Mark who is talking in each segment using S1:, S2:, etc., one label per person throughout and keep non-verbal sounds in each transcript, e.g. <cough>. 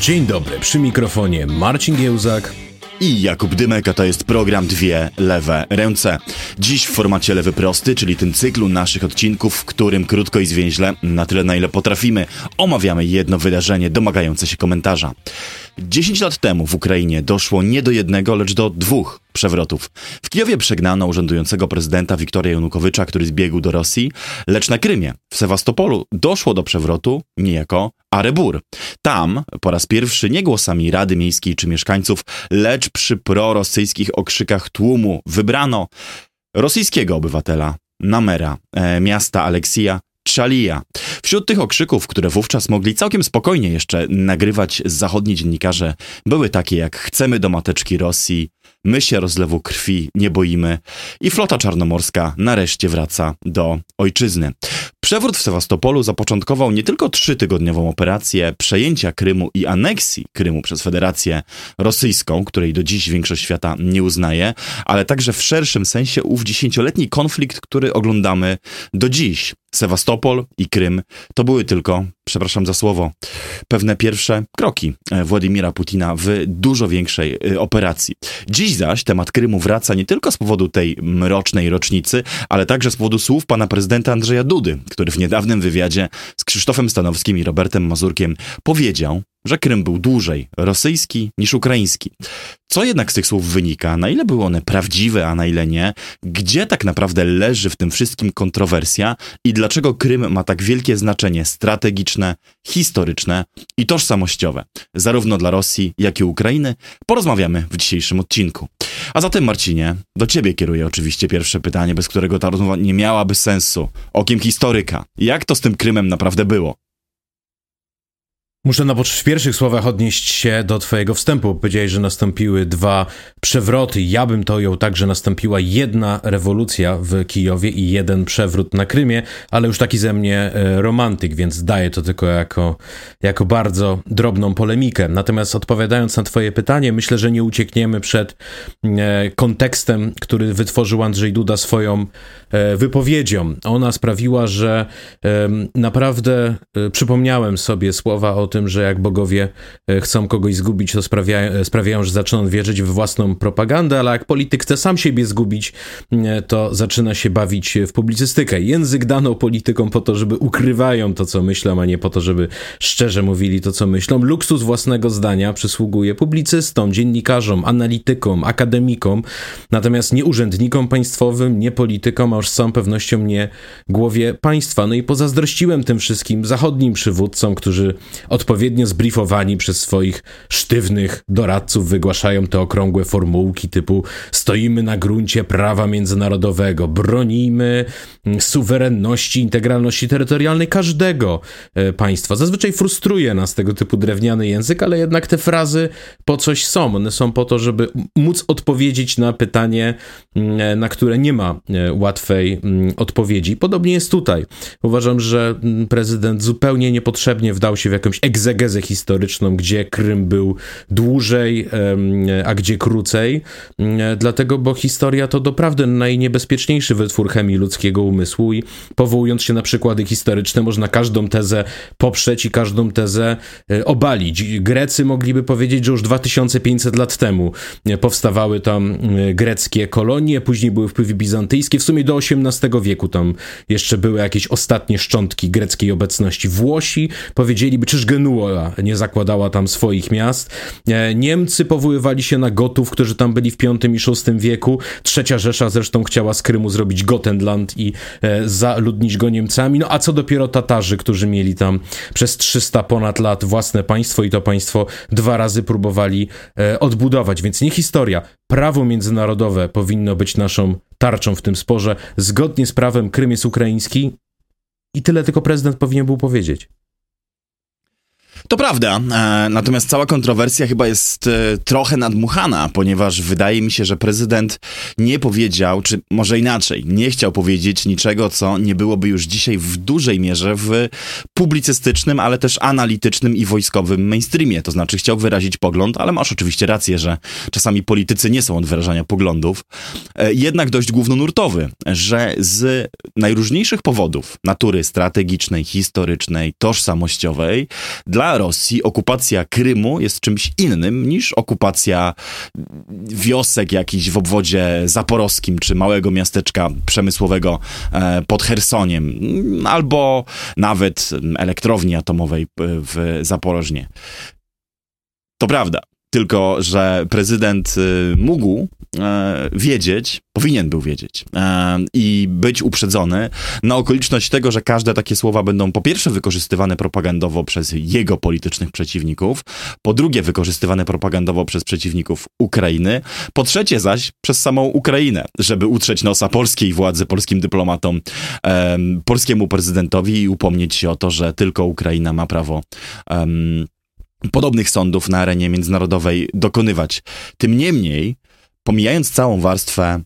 S1: Dzień dobry, przy mikrofonie Marcin Giełzak
S2: i Jakub Dymek, a to jest program Dwie Lewe Ręce. Dziś w formacie Lewy Prosty, czyli tym cyklu naszych odcinków, w którym krótko i zwięźle, na tyle na ile potrafimy, omawiamy jedno wydarzenie domagające się komentarza. 10 lat temu w Ukrainie doszło nie do jednego, lecz do dwóch przewrotów. W Kijowie przegnano urzędującego prezydenta Wiktoria Janukowycza, który zbiegł do Rosji, lecz na Krymie, w Sewastopolu, doszło do przewrotu niejako Arebur. Tam po raz pierwszy nie głosami Rady Miejskiej czy mieszkańców, lecz przy prorosyjskich okrzykach tłumu wybrano rosyjskiego obywatela, Namera, e, miasta Aleksija, Czalija. Wśród tych okrzyków, które wówczas mogli całkiem spokojnie jeszcze nagrywać zachodni dziennikarze, były takie jak chcemy do mateczki Rosji, my się rozlewu krwi nie boimy i flota czarnomorska nareszcie wraca do ojczyzny. Przewrót w Sewastopolu zapoczątkował nie tylko trzytygodniową operację przejęcia Krymu i aneksji Krymu przez Federację Rosyjską, której do dziś większość świata nie uznaje, ale także w szerszym sensie ów dziesięcioletni konflikt, który oglądamy do dziś. Sewastopol i Krym to były tylko, przepraszam za słowo, pewne pierwsze kroki e, Władimira Putina w dużo większej e, operacji. Dziś zaś temat Krymu wraca nie tylko z powodu tej mrocznej rocznicy, ale także z powodu słów pana prezydenta Andrzeja Dudy, który w niedawnym wywiadzie z Krzysztofem Stanowskim i Robertem Mazurkiem powiedział, że Krym był dłużej rosyjski niż ukraiński. Co jednak z tych słów wynika? Na ile były one prawdziwe, a na ile nie? Gdzie tak naprawdę leży w tym wszystkim kontrowersja i dlaczego Krym ma tak wielkie znaczenie strategiczne, historyczne i tożsamościowe, zarówno dla Rosji, jak i Ukrainy? Porozmawiamy w dzisiejszym odcinku. A zatem, Marcinie, do ciebie kieruję oczywiście pierwsze pytanie, bez którego ta rozmowa nie miałaby sensu. Okiem historyka. Jak to z tym Krymem naprawdę było?
S1: Muszę na pierwszych słowach odnieść się do twojego wstępu. Powiedziałeś, że nastąpiły dwa przewroty. Ja bym to ją tak, że nastąpiła jedna rewolucja w Kijowie i jeden przewrót na Krymie, ale już taki ze mnie e, romantyk, więc daję to tylko jako, jako bardzo drobną polemikę. Natomiast odpowiadając na twoje pytanie, myślę, że nie uciekniemy przed e, kontekstem, który wytworzył Andrzej Duda swoją e, wypowiedzią. Ona sprawiła, że naprawdę przypomniałem sobie słowa o tym, że jak bogowie e, chcą kogoś zgubić, to sprawiają, e, sprawiają, że zaczną wierzyć w własną propagandę, ale jak polityk chce sam siebie zgubić, e, to zaczyna się bawić w publicystykę. Język dano politykom po to, żeby ukrywają to, co myślą, a nie po to, żeby szczerze mówili to, co myślą. Luksus własnego zdania przysługuje publicystom, dziennikarzom, analitykom, akademikom, natomiast nie urzędnikom państwowym, nie politykom, a już z całą pewnością nie głowie państwa. No i pozazdrościłem tym wszystkim zachodnim przywódcom, którzy od odpowiednio zbriefowani przez swoich sztywnych doradców wygłaszają te okrągłe formułki typu stoimy na gruncie prawa międzynarodowego, bronimy mm, suwerenności, integralności terytorialnej każdego e, państwa. Zazwyczaj frustruje nas tego typu drewniany język, ale jednak te frazy po coś są. One są po to, żeby móc odpowiedzieć na pytanie, mm, e, na które nie ma e, łatwej mm, odpowiedzi. Podobnie jest tutaj. Uważam, że prezydent zupełnie niepotrzebnie wdał się w jakąś egzegezę historyczną, gdzie Krym był dłużej, a gdzie krócej, dlatego, bo historia to doprawdy najniebezpieczniejszy wytwór chemii ludzkiego umysłu i powołując się na przykłady historyczne, można każdą tezę poprzeć i każdą tezę e, obalić. Grecy mogliby powiedzieć, że już 2500 lat temu e, powstawały tam e, greckie kolonie, później były wpływy bizantyjskie, w sumie do XVIII wieku tam jeszcze były jakieś ostatnie szczątki greckiej obecności. Włosi powiedzieliby, czyż Genua nie zakładała tam swoich miast. E, Niemcy powoływali się na Gotów, którzy tam byli w V i VI wieku. Trzecia Rzesza zresztą chciała z Krymu zrobić Gotenland i e, zaludnić go Niemcami. No a co dopiero Tatarzy, którzy mieli tam przez 300 ponad lat własne państwo i to państwo dwa razy próbowali e, odbudować. Więc nie historia, prawo międzynarodowe powinno być naszą tarczą w tym sporze. Zgodnie z prawem Krym jest ukraiński i tyle tylko prezydent powinien był powiedzieć.
S2: To prawda, e, natomiast cała kontrowersja chyba jest e, trochę nadmuchana, ponieważ wydaje mi się, że prezydent nie powiedział, czy może inaczej, nie chciał powiedzieć niczego, co nie byłoby już dzisiaj w dużej mierze w publicystycznym, ale też analitycznym i wojskowym mainstreamie. To znaczy chciał wyrazić pogląd, ale masz oczywiście rację, że czasami politycy nie są od wyrażania poglądów, e, jednak dość głównonurtowy, że z najróżniejszych powodów natury strategicznej, historycznej, tożsamościowej, dla Rosji okupacja Krymu jest czymś innym niż okupacja wiosek jakichś w obwodzie zaporowskim, czy małego miasteczka przemysłowego e, pod Hersoniem, albo nawet elektrowni atomowej w Zaporożnie. To prawda. Tylko, że prezydent y, mógł e, wiedzieć, powinien był wiedzieć e, i być uprzedzony na okoliczność tego, że każde takie słowa będą po pierwsze wykorzystywane propagandowo przez jego politycznych przeciwników, po drugie wykorzystywane propagandowo przez przeciwników Ukrainy, po trzecie zaś przez samą Ukrainę, żeby utrzeć nosa polskiej władzy, polskim dyplomatom, e, polskiemu prezydentowi i upomnieć się o to, że tylko Ukraina ma prawo podobnych sądów na arenie międzynarodowej dokonywać. Tym niemniej, pomijając całą warstwę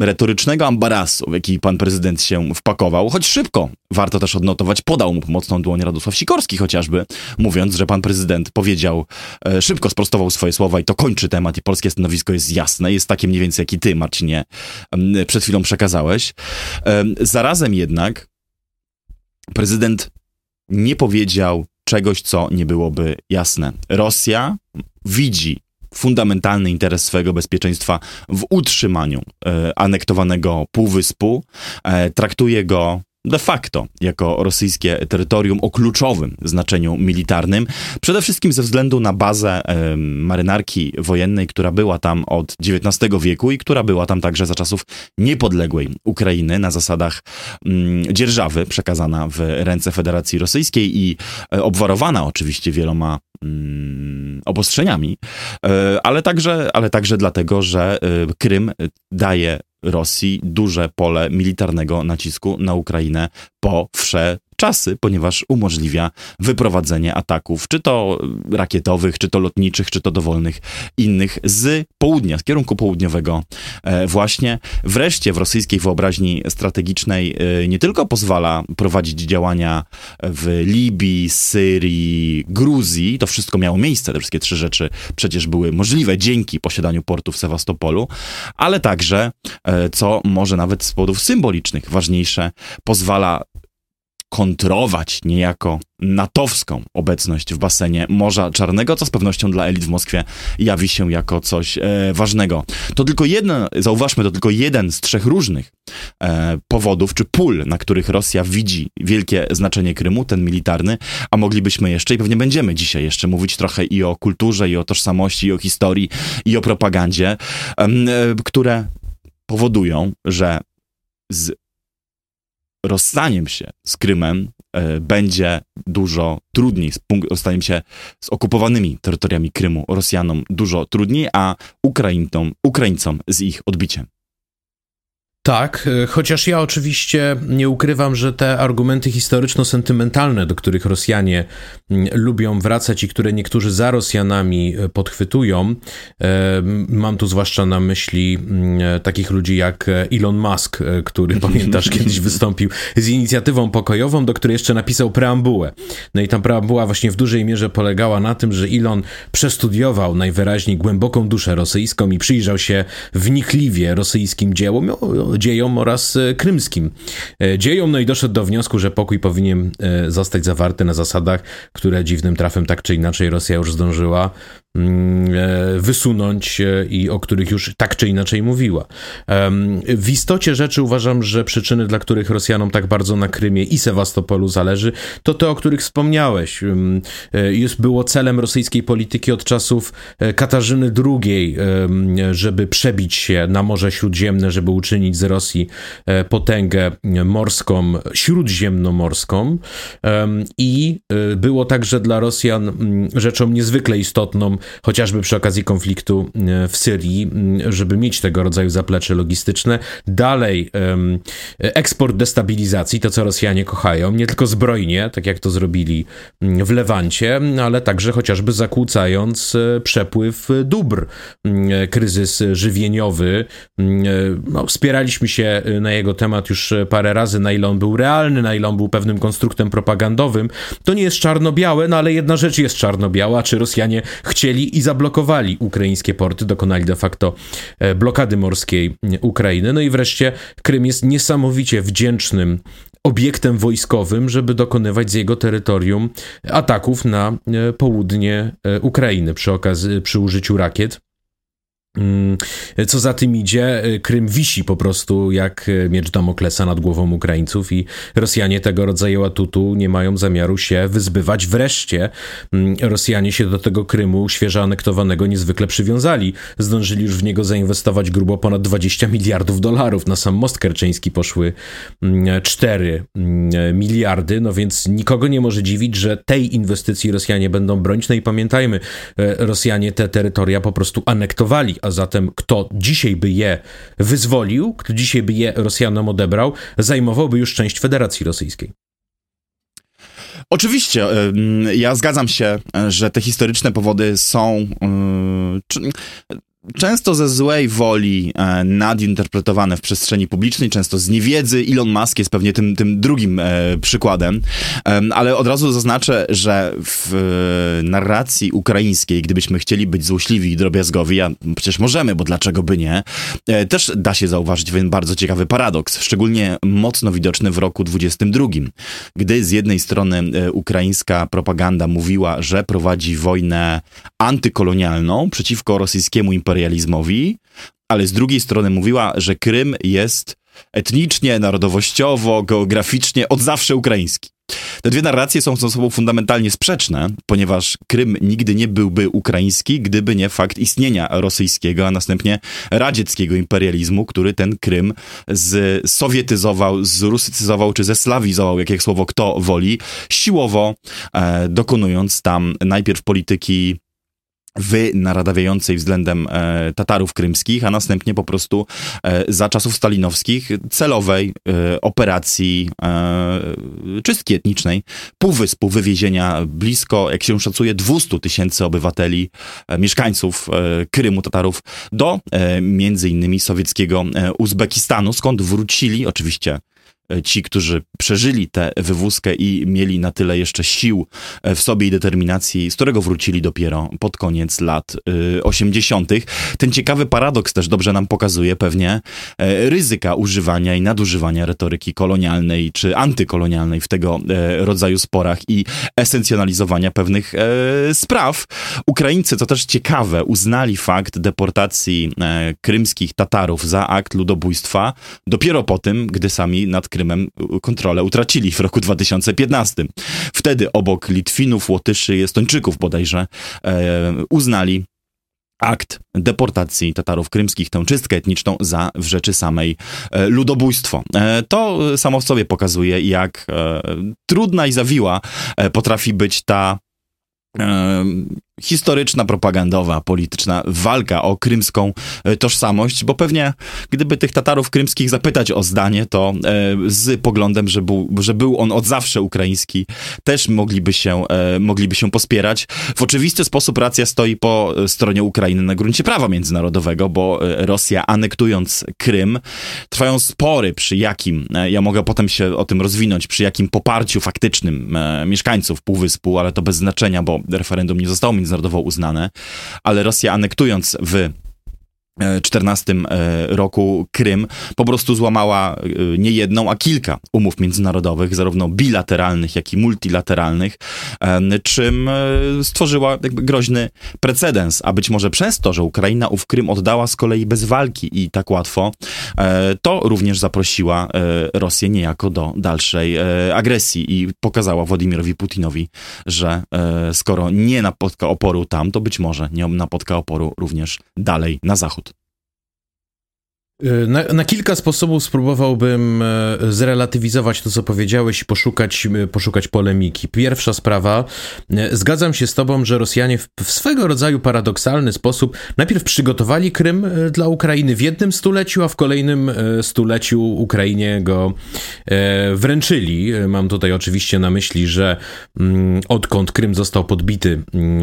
S2: retorycznego ambarasu, w jaki pan prezydent się wpakował, choć szybko, warto też odnotować, podał mu pomocną dłoń Radosław Sikorski chociażby, mówiąc, że pan prezydent powiedział, e, szybko sprostował swoje słowa i to kończy temat i polskie stanowisko jest jasne, jest takie mniej więcej jak i ty, Marcinie, przed chwilą przekazałeś. Zarazem jednak prezydent nie powiedział czegoś, co nie byłoby jasne. Rosja widzi fundamentalny interes swojego bezpieczeństwa w utrzymaniu e, anektowanego półwyspu, e, traktuje go de facto jako rosyjskie terytorium o kluczowym znaczeniu militarnym, przede wszystkim ze względu na bazę e, marynarki wojennej, która była tam od XIX wieku i która była tam także za czasów niepodległej Ukrainy na zasadach mm, dzierżawy przekazana w ręce Federacji Rosyjskiej i e, obwarowana oczywiście wieloma mm, obostrzeniami, e, ale także, ale także dlatego, że e, Krym daje Rosji duże pole militarnego nacisku na Ukrainę po wsze czasy, ponieważ umożliwia wyprowadzenie ataków, czy to rakietowych, czy to lotniczych, czy to dowolnych innych z południa, z kierunku południowego e, właśnie. Wreszcie w rosyjskiej wyobraźni strategicznej e, nie tylko pozwala prowadzić działania w Libii, Syrii, Gruzji, to wszystko miało miejsce, te wszystkie trzy rzeczy przecież były możliwe dzięki posiadaniu portu w Sewastopolu, ale także, e, co może nawet z powodów symbolicznych ważniejsze, pozwala kontrować niejako natowską obecność w basenie Morza Czarnego, co z pewnością dla elit w Moskwie jawi się jako coś e, ważnego. To tylko jeden, zauważmy, to tylko jeden z trzech różnych e, powodów, czy pól, na których Rosja widzi wielkie znaczenie Krymu, ten militarny, a moglibyśmy jeszcze i pewnie będziemy dzisiaj jeszcze mówić trochę i o kulturze, i o tożsamości, i o historii, i o propagandzie, e, które powodują, że z rozstaniem się z Krymem e, będzie dużo trudniej, z rozstaniem się z okupowanymi terytoriami Krymu Rosjanom dużo trudniej, a Ukraińcom, Ukraińcom z ich odbiciem.
S1: Tak, e, chociaż ja oczywiście nie ukrywam, że te argumenty historyczno-sentymentalne, do których Rosjanie mm, lubią wracać i które niektórzy za Rosjanami e, podchwytują, e, mam tu zwłaszcza na myśli mm, takich ludzi jak Elon Musk, który <laughs> pamiętasz kiedyś wystąpił z inicjatywą pokojową, do której jeszcze napisał preambułę. No i ta preambuła właśnie w dużej mierze polegała na tym, że Elon przestudiował najwyraźniej głęboką duszę rosyjską i przyjrzał się wnikliwie rosyjskim dziełom dziejom oraz e, krymskim e, dziejom, no i doszedł do wniosku, że pokój powinien e, zostać zawarty na zasadach, które dziwnym trafem tak czy inaczej Rosja już zdążyła wysunąć e, i o których już tak czy inaczej mówiła. W istocie rzeczy uważam, że przyczyny, dla których Rosjanom tak bardzo na Krymie i Sewastopolu zależy, to te, o których wspomniałeś. E, jest było celem rosyjskiej polityki od czasów Katarzyny II, żeby przebić się na Morze Śródziemne, żeby uczynić z Rosji potęgę morską, śródziemnomorską. I było także dla Rosjan rzeczą niezwykle istotną chociażby przy okazji konfliktu e, w Syrii, żeby mieć tego rodzaju zaplecze logistyczne. Dalej eksport destabilizacji, to co Rosjanie kochają, nie tylko zbrojnie, tak jak to zrobili w Lewancie, ale także chociażby zakłócając e, przepływ dóbr, kryzys żywieniowy. E, no, wspieraliśmy się na jego temat już parę razy, na ile on był realny, na ile on był pewnym konstruktem propagandowym. To nie jest czarno-białe, no ale jedna rzecz jest czarno-biała, czy Rosjanie chcieli i zablokowali ukraińskie porty, dokonali de facto e, blokady morskiej Ukrainy. No i wreszcie Krym jest niesamowicie wdzięcznym obiektem wojskowym, żeby dokonywać z jego terytorium ataków na południe Ukrainy przy okazji, przy użyciu rakiet. Mm, co za tym idzie, Krym wisi po prostu jak miecz Damoklesa nad głową Ukraińców i Rosjanie tego rodzaju atutu nie mają zamiaru się wyzbywać. Wreszcie mm, Rosjanie się do tego Krymu świeżo anektowanego niezwykle przywiązali. Zdążyli już w niego zainwestować grubo ponad 20 miliardów dolarów. Na sam most kerczeński poszły 4 mm, miliardy, no więc nikogo nie może dziwić, że tej inwestycji Rosjanie będą bronić. No i pamiętajmy, e, Rosjanie te terytoria po prostu anektowali a zatem kto dzisiaj by je wyzwolił, kto dzisiaj by je Rosjanom odebrał, zajmowałby już część Federacji Rosyjskiej.
S2: Oczywiście, ja zgadzam się, że te historyczne powody są często ze złej woli e, nadinterpretowane w przestrzeni publicznej, często z niewiedzy. Elon Musk jest pewnie tym, tym drugim e, przykładem, e, ale od razu zaznaczę, że w e, narracji ukraińskiej, gdybyśmy chcieli być złośliwi i drobiazgowi, a przecież możemy, bo dlaczego by nie, e, też da się zauważyć pewien bardzo ciekawy paradoks, szczególnie mocno widoczny w roku 22, gdy z jednej strony e, ukraińska propaganda mówiła, że prowadzi wojnę antykolonialną przeciwko rosyjskiemu imperium, imperializmowi, ale z drugiej strony mówiła, że Krym jest etnicznie, narodowościowo, geograficznie od zawsze ukraiński. Te dwie narracje są ze sobą fundamentalnie sprzeczne, ponieważ Krym nigdy nie byłby ukraiński, gdyby nie fakt istnienia rosyjskiego, a następnie radzieckiego imperializmu, który ten Krym zsowietyzował, zrusycyzował czy zeslawizował, jakie słowo kto woli, siłowo e, dokonując tam najpierw polityki wynaradawiającej względem e, Tatarów krymskich, a następnie po prostu e, za czasów stalinowskich celowej e, operacji e, czystki etnicznej półwyspu, wywiezienia blisko, jak się szacuje, 200 tysięcy obywateli, e, mieszkańców e, Krymu, Tatarów do między innymi sowieckiego Uzbekistanu, skąd wrócili oczywiście E, ci, którzy przeżyli tę wywózkę i mieli na tyle jeszcze sił e, w sobie i determinacji, z którego wrócili dopiero pod koniec lat 80. E, Ten ciekawy paradoks też dobrze nam pokazuje pewnie ryzyka używania i nadużywania retoryki kolonialnej czy antykolonialnej w tego rodzaju sporach i esencjonalizowania pewnych spraw. Ukraińcy, co też ciekawe, uznali fakt deportacji krymskich Tatarów za akt ludobójstwa dopiero po tym, gdy sami nad Krymem kontrolę utracili w roku 2015. Wtedy obok Litwinów, Łotyszy i Estończyków bodajże e, uznali akt deportacji Tatarów krymskich, tę czystkę etniczną za w rzeczy samej e, ludobójstwo. E, to samo w sobie pokazuje, jak e, trudna i zawiła potrafi być ta historyczna, propagandowa, polityczna walka o krymską e, tożsamość, bo pewnie gdyby tych Tatarów krymskich zapytać o zdanie, to e, z poglądem, że był, że był on od zawsze ukraiński, też mogliby się, e, mogliby się pospierać. W oczywisty sposób racja stoi po stronie Ukrainy na gruncie prawa międzynarodowego, bo Rosja anektując Krym, trwają spory, przy jakim, ja mogę potem się o tym rozwinąć, przy jakim poparciu faktycznym mieszkańców Półwyspu, ale to bez znaczenia, bo referendum nie zostało międzynarodowo uznane, ale Rosja anektując w 14 e, roku Krym po prostu złamała e, nie jedną, a kilka umów międzynarodowych, zarówno bilateralnych, jak i multilateralnych, e, czym stworzyła jakby groźny precedens, a być może przez to, że Ukraina ów Krym oddała z kolei bez walki i tak łatwo, to również zaprosiła Rosję niejako do dalszej agresji i pokazała Władimirowi Putinowi, że skoro nie napotka oporu tam, to być może nie napotka oporu również dalej na zachód.
S1: Na, na, kilka sposobów spróbowałbym e, zrelatywizować to, co powiedziałeś i poszukać, e, poszukać polemiki. Pierwsza sprawa, e, zgadzam się z Tobą, że Rosjanie w, w swego rodzaju paradoksalny sposób najpierw przygotowali Krym dla Ukrainy w jednym stuleciu, a w kolejnym stuleciu Ukrainie go wręczyli. Mam tutaj oczywiście na myśli, że mm, odkąd Krym został podbity, mm,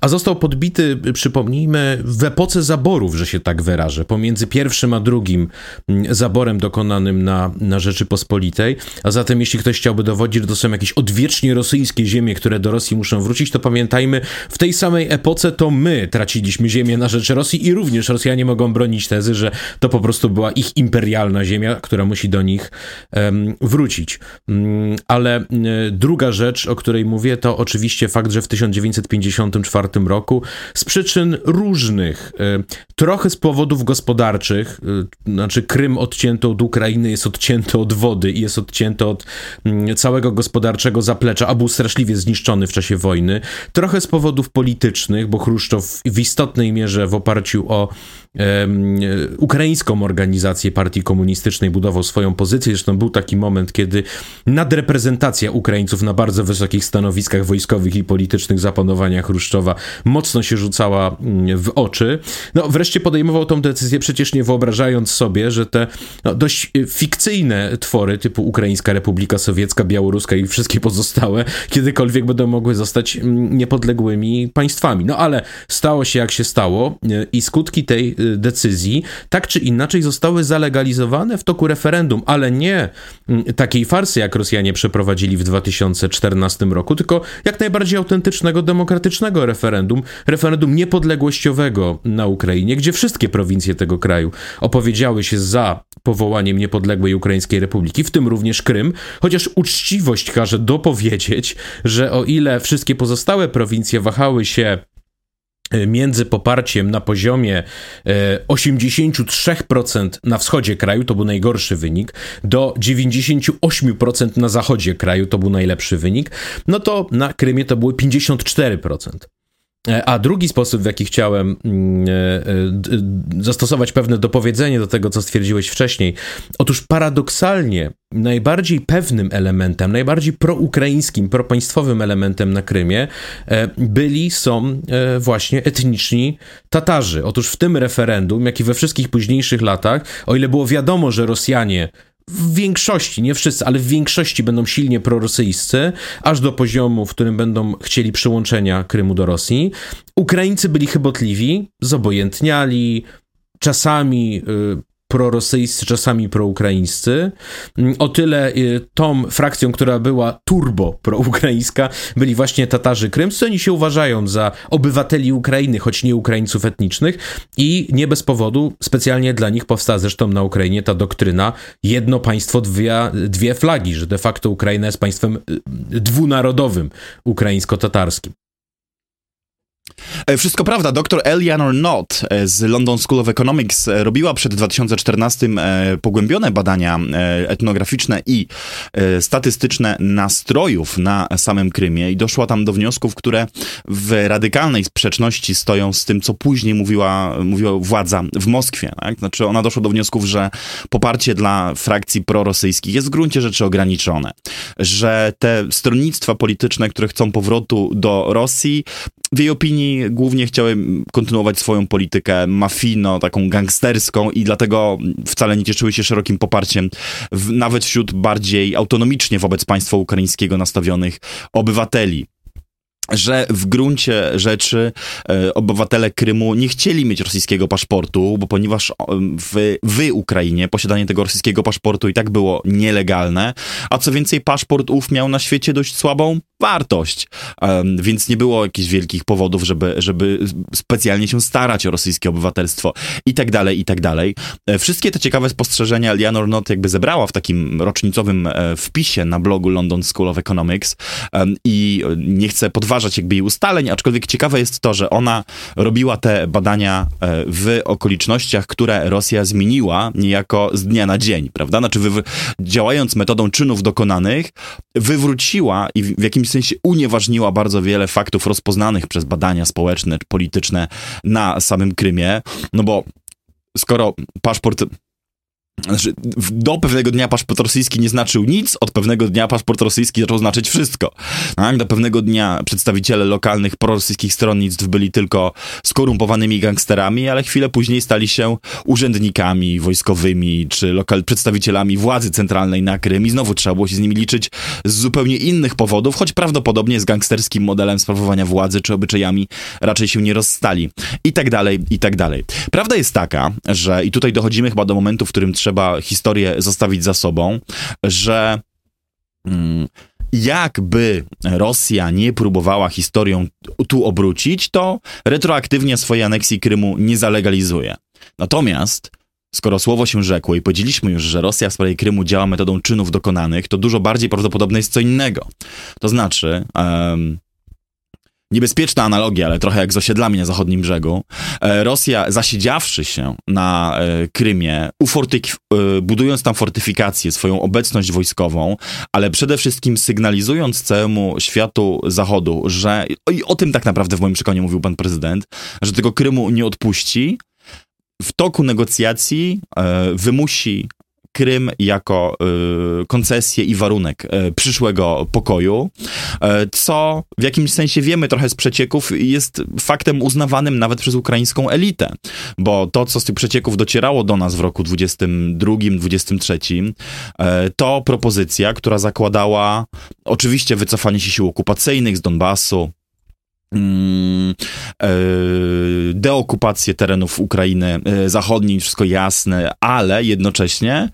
S1: a został podbity, przypomnijmy, w epoce zaborów, że się tak wyrażę, pomiędzy pierwszym a drugim mm, zaborem dokonanym na, na Rzeczypospolitej. A zatem, jeśli ktoś chciałby dowodzić, że to są jakieś odwiecznie rosyjskie ziemie, które do Rosji muszą wrócić, to pamiętajmy, w tej samej epoce to my traciliśmy ziemię na rzecz Rosji i również Rosjanie mogą bronić tezy, że to po prostu była ich imperialna ziemia, która musi do nich um, wrócić. Um, ale um, druga rzecz, o której mówię, to oczywiście fakt, że w 1954 roku z przyczyn różnych, e, trochę z powodów gospodarczych, Y, znaczy Krym odcięto od Ukrainy, jest odcięty od wody i jest odcięty od mm, całego gospodarczego zaplecza, a był straszliwie zniszczony w czasie wojny. Trochę z powodów politycznych, bo Chruszczow w istotnej mierze w oparciu o ukraińską organizację partii komunistycznej, budował swoją pozycję. Zresztą był taki moment, kiedy nadreprezentacja Ukraińców na bardzo wysokich stanowiskach wojskowych i politycznych zapanowania Chruszczowa mocno się rzucała mm, w oczy. No wreszcie podejmował tą decyzję, przecież nie wyobrażając sobie, że te no, dość y, fikcyjne twory typu Ukraińska Republika Sowiecka, Białoruska i wszystkie pozostałe kiedykolwiek będą mogły zostać mm, niepodległymi państwami. No ale stało się jak się stało y, i skutki tej Y, decyzji tak czy inaczej zostały zalegalizowane w toku referendum, ale nie mm, takiej farsy, jak Rosjanie przeprowadzili w 2014 roku, tylko jak najbardziej autentycznego, demokratycznego referendum, referendum niepodległościowego na Ukrainie, gdzie wszystkie prowincje tego kraju opowiedziały się za powołaniem niepodległej Ukraińskiej Republiki, w tym również Krym, chociaż uczciwość każe dopowiedzieć, że o ile wszystkie pozostałe prowincje wahały się między poparciem na poziomie e, 83% na wschodzie kraju, to był najgorszy wynik, do 98% na zachodzie kraju, to był najlepszy wynik, no to na Krymie to były 54%. E, a drugi sposób, w jaki chciałem mm, e, e, zastosować pewne dopowiedzenie do tego, co stwierdziłeś wcześniej. Otóż paradoksalnie najbardziej pewnym elementem, najbardziej proukraińskim, propaństwowym elementem na Krymie byli, są właśnie etniczni Tatarzy. Otóż w tym referendum, jak i we wszystkich późniejszych latach, o ile było wiadomo, że Rosjanie w większości, nie wszyscy, ale w większości będą silnie prorosyjscy, aż do poziomu, w którym będą chcieli przyłączenia Krymu do Rosji. Ukraińcy byli chybotliwi, zobojętniali, czasami y, prorosyjscy, czasami proukraińscy. Mm, o tyle y, tą frakcją, która była turbo proukraińska, byli właśnie Tatarzy Krymscy. Oni się uważają za obywateli Ukrainy, choć nie Ukraińców etnicznych i nie bez powodu specjalnie dla nich powstała zresztą na Ukrainie ta doktryna jedno państwo, dwie, dwie flagi, że de facto Ukraina jest państwem y, dwunarodowym, ukraińsko-tatarskim.
S2: E, wszystko prawda, dr Eleanor Knott e, z London School of Economics e, robiła przed 2014 pogłębione badania etnograficzne i statystyczne nastrojów na samym Krymie i doszła tam do wniosków, które w radykalnej sprzeczności stoją z tym, co później mówiła, mówiła władza w Moskwie. Tak? Znaczy ona doszła do wniosków, że poparcie dla frakcji prorosyjskich jest w gruncie rzeczy ograniczone, że te stronnictwa polityczne, które chcą powrotu do Rosji, w jej opinii głównie chciały kontynuować swoją politykę mafijno, taką gangsterską i dlatego wcale nie cieszyły się szerokim poparciem, w, nawet wśród bardziej autonomicznie wobec państwa ukraińskiego nastawionych obywateli że w gruncie rzeczy e, obywatele Krymu nie chcieli mieć rosyjskiego paszportu, bo ponieważ w, w Ukrainie posiadanie tego rosyjskiego paszportu i tak było nielegalne, a co więcej paszport ów miał na świecie dość słabą wartość, więc nie było jakichś wielkich powodów, żeby, żeby specjalnie się starać o rosyjskie obywatelstwo i tak dalej, i tak dalej. E, wszystkie te ciekawe spostrzeżenia Eleanor Not jakby zebrała w takim rocznicowym e, wpisie na blogu London School of Economics i nie chcę podważać podważać jakby jej ustaleń, aczkolwiek ciekawe jest to, że ona robiła te badania e, w okolicznościach, które Rosja zmieniła niejako z dnia na dzień, prawda? Znaczy wy, działając metodą czynów dokonanych, wywróciła i w jakimś sensie unieważniła bardzo wiele faktów rozpoznanych przez badania społeczne polityczne na samym Krymie, no bo skoro paszport znaczy, do pewnego dnia paszport rosyjski nie znaczył nic, od pewnego dnia paszport rosyjski zaczął znaczyć wszystko. Tak? Do pewnego dnia przedstawiciele lokalnych prorosyjskich stronnictw byli tylko skorumpowanymi gangsterami, ale chwilę później stali się urzędnikami wojskowymi czy lokal przedstawicielami władzy centralnej na Krym i znowu trzeba było się z nimi liczyć z zupełnie innych powodów, choć prawdopodobnie z gangsterskim modelem sprawowania władzy czy obyczajami raczej się nie rozstali. I tak dalej, i tak dalej. Prawda jest taka, że i tutaj dochodzimy chyba do momentu, w którym trzeba historię zostawić za sobą, że mm, jakby Rosja nie próbowała historią tu obrócić, to retroaktywnie swojej aneksji Krymu nie zalegalizuje. Natomiast Skoro słowo się rzekło i powiedzieliśmy już, że Rosja w sprawie Krymu działa metodą czynów dokonanych, to dużo bardziej prawdopodobne jest co innego. To znaczy, um, niebezpieczna analogia, ale trochę jak z osiedlami na zachodnim brzegu. E, Rosja, zasiedziawszy się na e, Krymie, e, budując tam fortyfikację, swoją obecność wojskową, ale przede wszystkim sygnalizując całemu światu Zachodu, że i o tym tak naprawdę w moim przekonaniu mówił pan prezydent, że tego Krymu nie odpuści, w toku negocjacji wymusi Krym jako y, koncesję i warunek y, przyszłego pokoju, y, co w jakimś sensie wiemy trochę z przecieków jest faktem uznawanym nawet przez ukraińską elitę, bo to, co z tych przecieków docierało do nas w roku 22-23, to propozycja, która zakładała oczywiście wycofanie się sił okupacyjnych z Donbasu, deokupację terenów Ukrainy e, Zachodniej, wszystko jasne, ale jednocześnie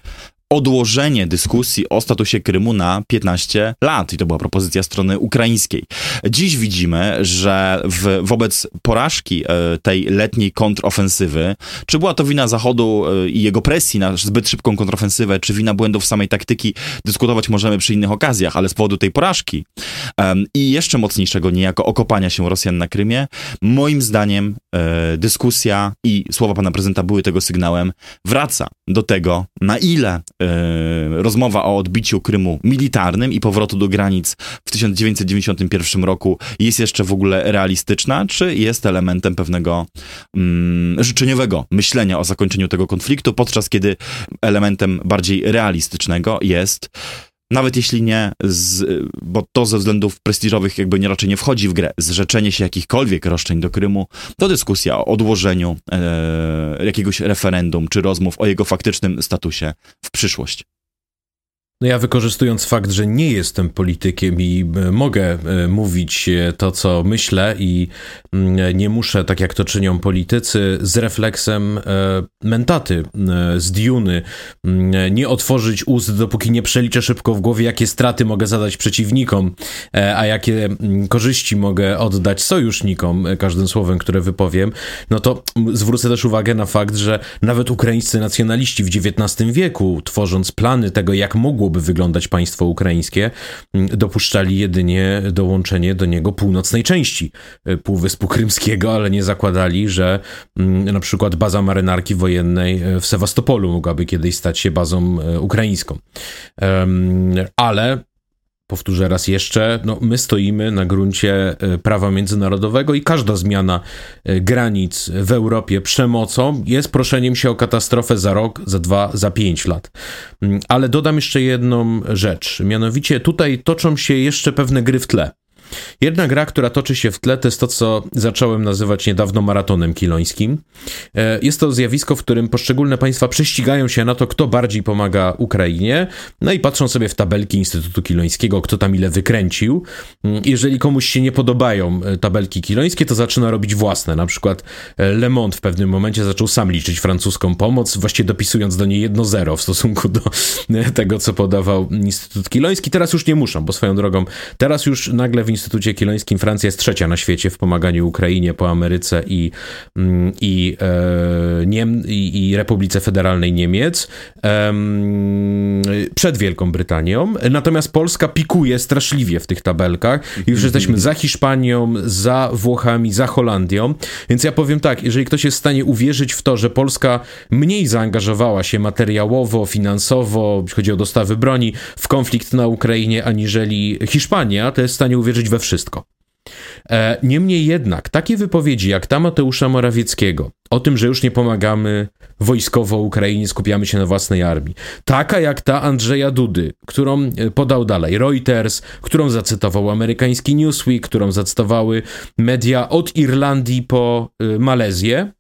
S2: odłożenie dyskusji o statusie Krymu na 15 lat. I to była propozycja strony ukraińskiej. Dziś widzimy, że w, wobec porażki e, tej letniej kontrofensywy, czy była to wina Zachodu e, i jego presji na zbyt szybką kontrofensywę, czy wina błędów samej taktyki, dyskutować możemy przy innych okazjach, ale z powodu tej porażki i jeszcze mocniejszego niejako okopania się Rosjan na Krymie, moim zdaniem e, dyskusja i słowa pana prezydenta były tego sygnałem, wraca do tego, na ile rozmowa o odbiciu Krymu militarnym i powrotu do granic w 1991 roku jest jeszcze w ogóle realistyczna, czy jest elementem pewnego mm, życzeniowego myślenia o zakończeniu tego konfliktu, podczas kiedy elementem bardziej realistycznego jest nawet jeśli nie, z, bo to ze względów prestiżowych jakby nie raczej nie wchodzi w grę, zrzeczenie się jakichkolwiek roszczeń do Krymu, to dyskusja o odłożeniu e, jakiegoś referendum czy rozmów o jego faktycznym statusie w przyszłość.
S1: No ja wykorzystując fakt, że nie jestem politykiem i e, mogę e, mówić e, to, co myślę i nie muszę, tak jak to czynią politycy, z refleksem mentaty, z diuny, mm, nie otworzyć ust, dopóki nie przeliczę szybko w głowie, jakie straty mogę zadać przeciwnikom, a jakie mm, korzyści mogę oddać sojusznikom każdym słowem, które wypowiem, no to zwrócę też uwagę na fakt, że nawet ukraińscy nacjonaliści w XIX wieku, tworząc plany tego, jak mogło mogłoby wyglądać państwo ukraińskie, mm, dopuszczali jedynie dołączenie do niego północnej części e, Półwyspu Krymskiego, ale nie zakładali, że mm, na przykład baza marynarki wojennej e, w Sewastopolu mogłaby kiedyś stać się bazą e, ukraińską. Ale powtórzę raz jeszcze, no, my stoimy na gruncie e, prawa międzynarodowego i każda zmiana granic w Europie przemocą jest proszeniem się o katastrofę za rok, za dwa, za pięć lat. Mm, ale dodam jeszcze jedną rzecz, mianowicie tutaj toczą się jeszcze pewne gry w tle. Jedna gra, która toczy się w tle, to jest to, co zacząłem nazywać niedawno maratonem kilońskim. E, jest to zjawisko, w którym poszczególne państwa prześcigają się na to, kto bardziej pomaga Ukrainie, no i patrzą sobie w tabelki Instytutu Kilońskiego, kto tam ile wykręcił. Mm, jeżeli komuś się nie podobają e, tabelki kilońskie, to zaczyna robić własne. Na przykład e, Le Monde w pewnym momencie zaczął sam liczyć francuską pomoc, właściwie dopisując do niej jedno zero w stosunku do tego, co podawał Instytut Kiloński. Teraz już nie muszą, bo swoją drogą, teraz już nagle w Instytucie Kilońskim Francja jest trzecia na świecie w pomaganiu Ukrainie po Ameryce i, mm, i, e, Niem, i Republice Federalnej Niemiec e, przed Wielką Brytanią. Natomiast Polska pikuje straszliwie w tych tabelkach. Już jesteśmy za Hiszpanią, za Włochami, za Holandią. Więc ja powiem tak, jeżeli ktoś jest w stanie uwierzyć w to, że Polska mniej zaangażowała się materiałowo, finansowo, jeśli chodzi o dostawy broni, w konflikt na Ukrainie, aniżeli Hiszpania, to jest w stanie uwierzyć we wszystko. E, niemniej jednak, takie wypowiedzi jak ta Mateusza Morawieckiego o tym, że już nie pomagamy wojskowo Ukrainie, skupiamy się na własnej armii, taka jak ta Andrzeja Dudy, którą e, podał dalej Reuters, którą zacytował amerykański Newsweek, którą zacytowały media od Irlandii po e, Malezję,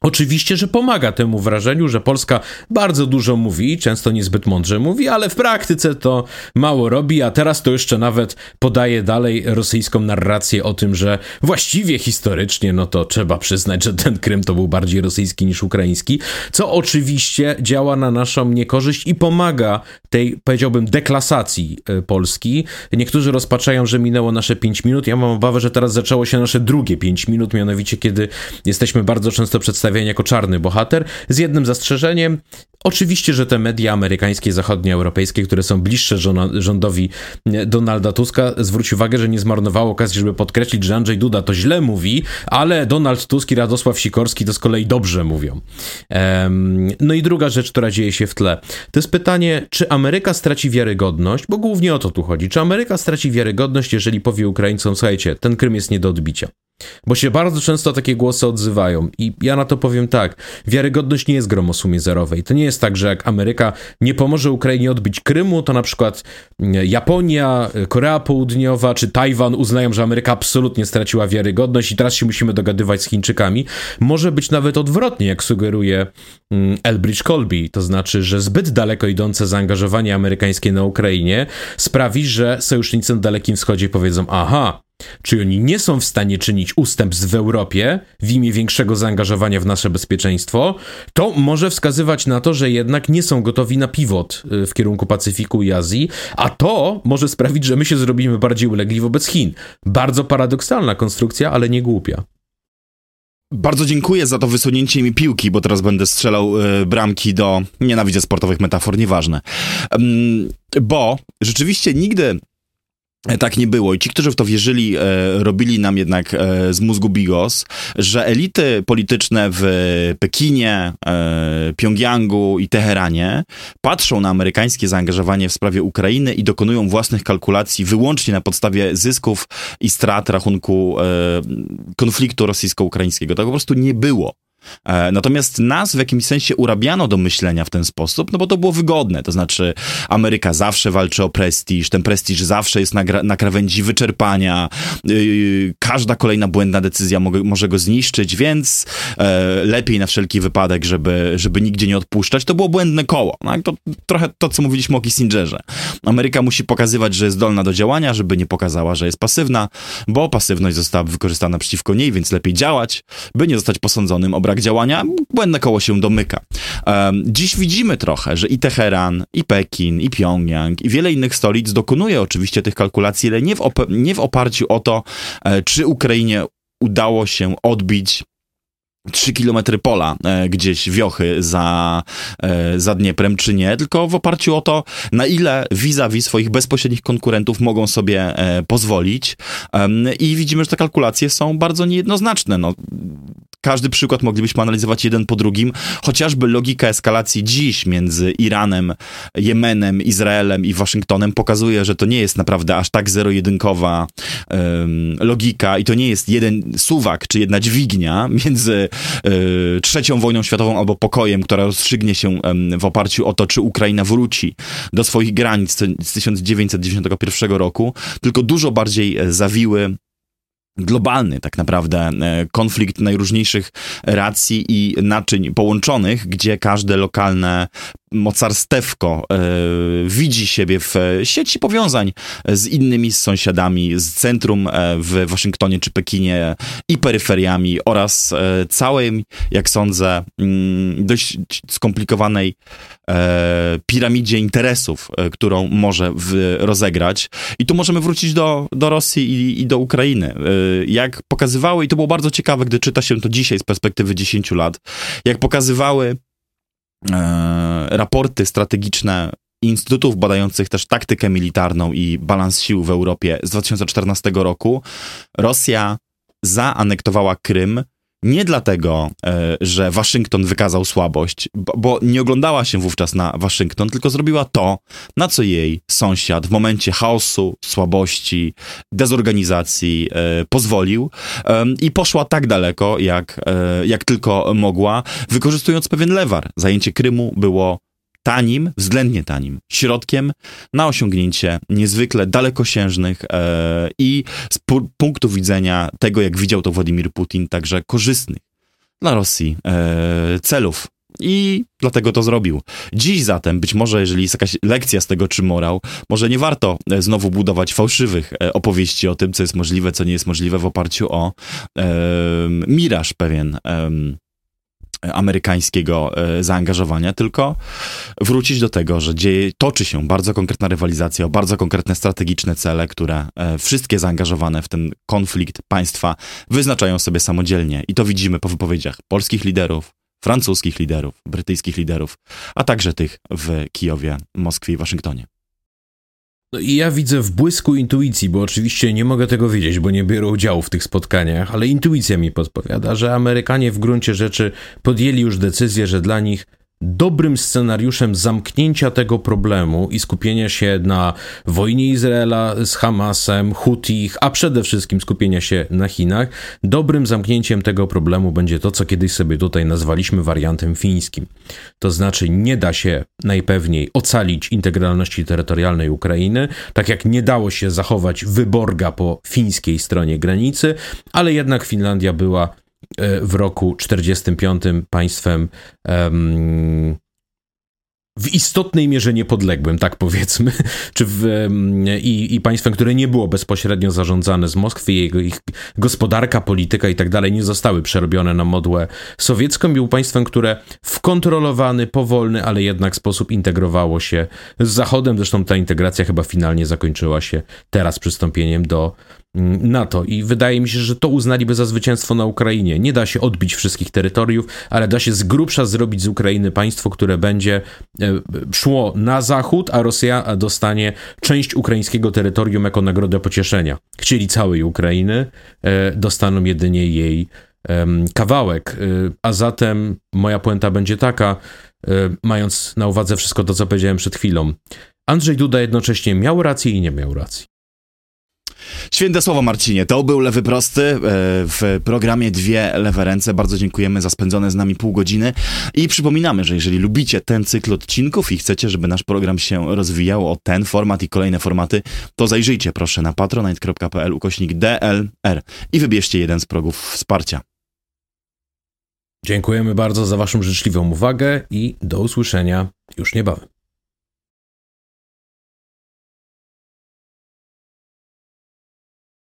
S1: Oczywiście, że pomaga temu wrażeniu, że Polska bardzo dużo mówi, często niezbyt mądrze mówi, ale w praktyce to mało robi, a teraz to jeszcze nawet podaje dalej rosyjską narrację o tym, że właściwie historycznie, no to trzeba przyznać, że ten Krym to był bardziej rosyjski niż ukraiński, co oczywiście działa na naszą niekorzyść i pomaga tej, powiedziałbym, deklasacji e, Polski. Niektórzy rozpaczają, że minęło nasze 5 minut. Ja mam obawę, że teraz zaczęło się nasze drugie 5 minut, mianowicie kiedy jesteśmy bardzo często przedstawieni przedstawiany jako czarny bohater, z jednym zastrzeżeniem. Oczywiście, że te media amerykańskie, zachodnie, europejskie, które są bliższe rządowi Donalda Tuska, zwróć uwagę, że nie zmarnowało okazji, żeby podkreślić, że Andrzej Duda to źle mówi, ale Donald Tusk i Radosław Sikorski to z kolei dobrze mówią. Um, no i druga rzecz, która dzieje się w tle, to jest pytanie, czy Ameryka straci wiarygodność, bo głównie o to tu chodzi. Czy Ameryka straci wiarygodność, jeżeli powie Ukraińcom, słuchajcie, ten Krym jest nie do odbicia. Bo się bardzo często takie głosy odzywają i ja na to powiem tak, wiarygodność nie jest grą o sumie zerowej. To nie jest tak, że jak Ameryka nie pomoże Ukrainie odbić Krymu, to na przykład mm, Japonia, Korea Południowa czy Tajwan uznają, że Ameryka absolutnie straciła wiarygodność i teraz się musimy dogadywać z Chińczykami. Może być nawet odwrotnie, jak sugeruje mm, Elbridge Colby, to znaczy, że zbyt daleko idące zaangażowanie amerykańskie na Ukrainie sprawi, że sojusznicy na Dalekim Wschodzie powiedzą, aha, czy oni nie są w stanie czynić ustępstw w Europie w imię większego zaangażowania w nasze bezpieczeństwo, to może wskazywać na to, że jednak nie są gotowi na pivot y, w kierunku Pacyfiku i Azji, a to może sprawić, że my się zrobimy bardziej ulegli wobec Chin. Bardzo paradoksalna konstrukcja, ale nie głupia.
S2: Bardzo dziękuję za to wysunięcie mi piłki, bo teraz będę strzelał y, bramki do. Nienawidzę sportowych metafor, nieważne. Um, bo rzeczywiście nigdy tak nie było. I ci, którzy w to wierzyli, e, robili nam jednak e, z mózgu bigos, że elity polityczne w Pekinie, e, Pjongjangu i Teheranie patrzą na amerykańskie zaangażowanie w sprawie Ukrainy i dokonują własnych kalkulacji wyłącznie na podstawie zysków i strat rachunku e, konfliktu rosyjsko-ukraińskiego. Tak po prostu nie było. E, natomiast nas w jakimś sensie urabiano do myślenia w ten sposób, no bo to było wygodne. To znaczy, Ameryka zawsze walczy o prestiż, ten prestiż zawsze jest na, na krawędzi wyczerpania, yy, każda kolejna błędna decyzja mo może go zniszczyć, więc e, lepiej na wszelki wypadek, żeby, żeby nigdzie nie odpuszczać. To było błędne koło. No, to trochę to, co mówiliśmy o Kissingerze. Ameryka musi pokazywać, że jest zdolna do działania, żeby nie pokazała, że jest pasywna, bo pasywność została wykorzystana przeciwko niej, więc lepiej działać, by nie zostać posądzonym o brak działania, błędne koło się domyka. Dziś widzimy trochę, że i Teheran, i Pekin, i Pjongjang, i wiele innych stolic dokonuje oczywiście tych kalkulacji, ale nie w, nie w oparciu o to, e, czy Ukrainie udało się odbić 3 kilometry pola e, gdzieś wiochy za, e, za Dnieprem, czy nie, tylko w oparciu o to, na ile vis-a-vis swoich bezpośrednich konkurentów mogą sobie pozwolić. I widzimy, że te kalkulacje są bardzo niejednoznaczne. No, każdy przykład moglibyśmy analizować jeden po drugim, chociażby logika eskalacji dziś między Iranem, Jemenem, Izraelem i Waszyngtonem pokazuje, że to nie jest naprawdę aż tak zero-jedynkowa um, logika i to nie jest jeden suwak czy jedna dźwignia między y, trzecią wojną światową albo pokojem, która rozstrzygnie się um, w oparciu o to, czy Ukraina wróci do swoich granic z 1991 roku, tylko dużo bardziej e, zawiły globalny tak naprawdę e, konflikt najróżniejszych racji i naczyń połączonych, gdzie każde lokalne mocarstewko e, widzi siebie w sieci powiązań z innymi sąsiadami, z centrum e, w Waszyngtonie czy Pekinie i peryferiami oraz e, całej, jak sądzę, mm, dość skomplikowanej e, piramidzie interesów, e, którą może w, rozegrać. I tu możemy wrócić do, do Rosji i, i do Ukrainy. E, jak pokazywały, i to było bardzo ciekawe, gdy czyta się to dzisiaj z perspektywy 10 lat, jak pokazywały E, raporty strategiczne instytutów badających też taktykę militarną i balans sił w Europie z 2014 roku, Rosja zaanektowała Krym nie dlatego, e, że Waszyngton wykazał słabość, bo, nie oglądała się wówczas na Waszyngton, tylko zrobiła to, na co jej sąsiad w momencie chaosu, słabości, dezorganizacji e, pozwolił i poszła tak daleko, jak, e, jak tylko mogła, wykorzystując pewien lewar. Zajęcie Krymu było tanim, względnie tanim środkiem na osiągnięcie niezwykle dalekosiężnych e, i z punktu widzenia tego, jak widział to Władimir Putin, także korzystnych dla Rosji e, celów. I dlatego to zrobił. Dziś zatem, być może jeżeli jest jakaś lekcja z tego, czy morał, może nie warto e, znowu budować fałszywych e, opowieści o tym, co jest możliwe, co nie jest możliwe w oparciu o e, miraż pewien amerykańskiego e, zaangażowania, tylko wrócić do tego, że dzieje, toczy się bardzo konkretna rywalizacja o bardzo konkretne strategiczne cele, które e, wszystkie zaangażowane w ten konflikt państwa wyznaczają sobie samodzielnie. I to widzimy po wypowiedziach polskich liderów, francuskich liderów, brytyjskich liderów, a także tych w Kijowie, Moskwie i Waszyngtonie.
S1: No i ja widzę w błysku intuicji, bo oczywiście nie mogę tego wiedzieć, bo nie biorę udziału w tych spotkaniach, ale intuicja mi podpowiada, że Amerykanie w gruncie rzeczy podjęli już decyzję, że dla nich dobrym scenariuszem zamknięcia tego problemu i skupienia się na wojnie Izraela z Hamasem, Hutich, a przede wszystkim skupienia się na Chinach, dobrym zamknięciem tego problemu będzie to, co kiedyś sobie tutaj nazwaliśmy wariantem fińskim. To znaczy nie da się najpewniej ocalić integralności terytorialnej Ukrainy, tak jak nie dało się zachować wyborga po fińskiej stronie granicy, ale jednak Finlandia była w roku 45 państwem um, w istotnej mierze niepodległym, tak powiedzmy, <laughs> czy w, i, i, państwem, które nie było bezpośrednio zarządzane z Moskwy, jego ich gospodarka, polityka i tak dalej nie zostały przerobione na modłę sowiecką, był państwem, które w kontrolowany, powolny, ale jednak sposób integrowało się z Zachodem. Zresztą ta integracja chyba finalnie zakończyła się teraz przystąpieniem do NATO i wydaje mi się, że to uznaliby za zwycięstwo na Ukrainie. Nie da się odbić wszystkich terytoriów, ale da się z grubsza zrobić z Ukrainy państwo, które będzie e, szło na zachód, a Rosja dostanie część ukraińskiego terytorium jako nagrodę pocieszenia. Chcieli całej Ukrainy, e, dostaną jedynie jej kawałek. E, a zatem moja puenta będzie taka, mając na uwadze wszystko to, co powiedziałem przed chwilą. Andrzej Duda jednocześnie miał rację i nie miał racji.
S2: Święte słowo Marcinie, to był Lewy Prosty e, w programie Dwie Lewe Ręce. Bardzo dziękujemy za spędzone z nami pół godziny i przypominamy, że jeżeli lubicie ten cykl odcinków i chcecie, żeby nasz program się rozwijał o ten format i kolejne formaty, to zajrzyjcie proszę na patronite.pl ukośnik DLR i wybierzcie jeden z progów wsparcia.
S1: Dziękujemy bardzo za Waszą życzliwą uwagę i do usłyszenia już niebawem.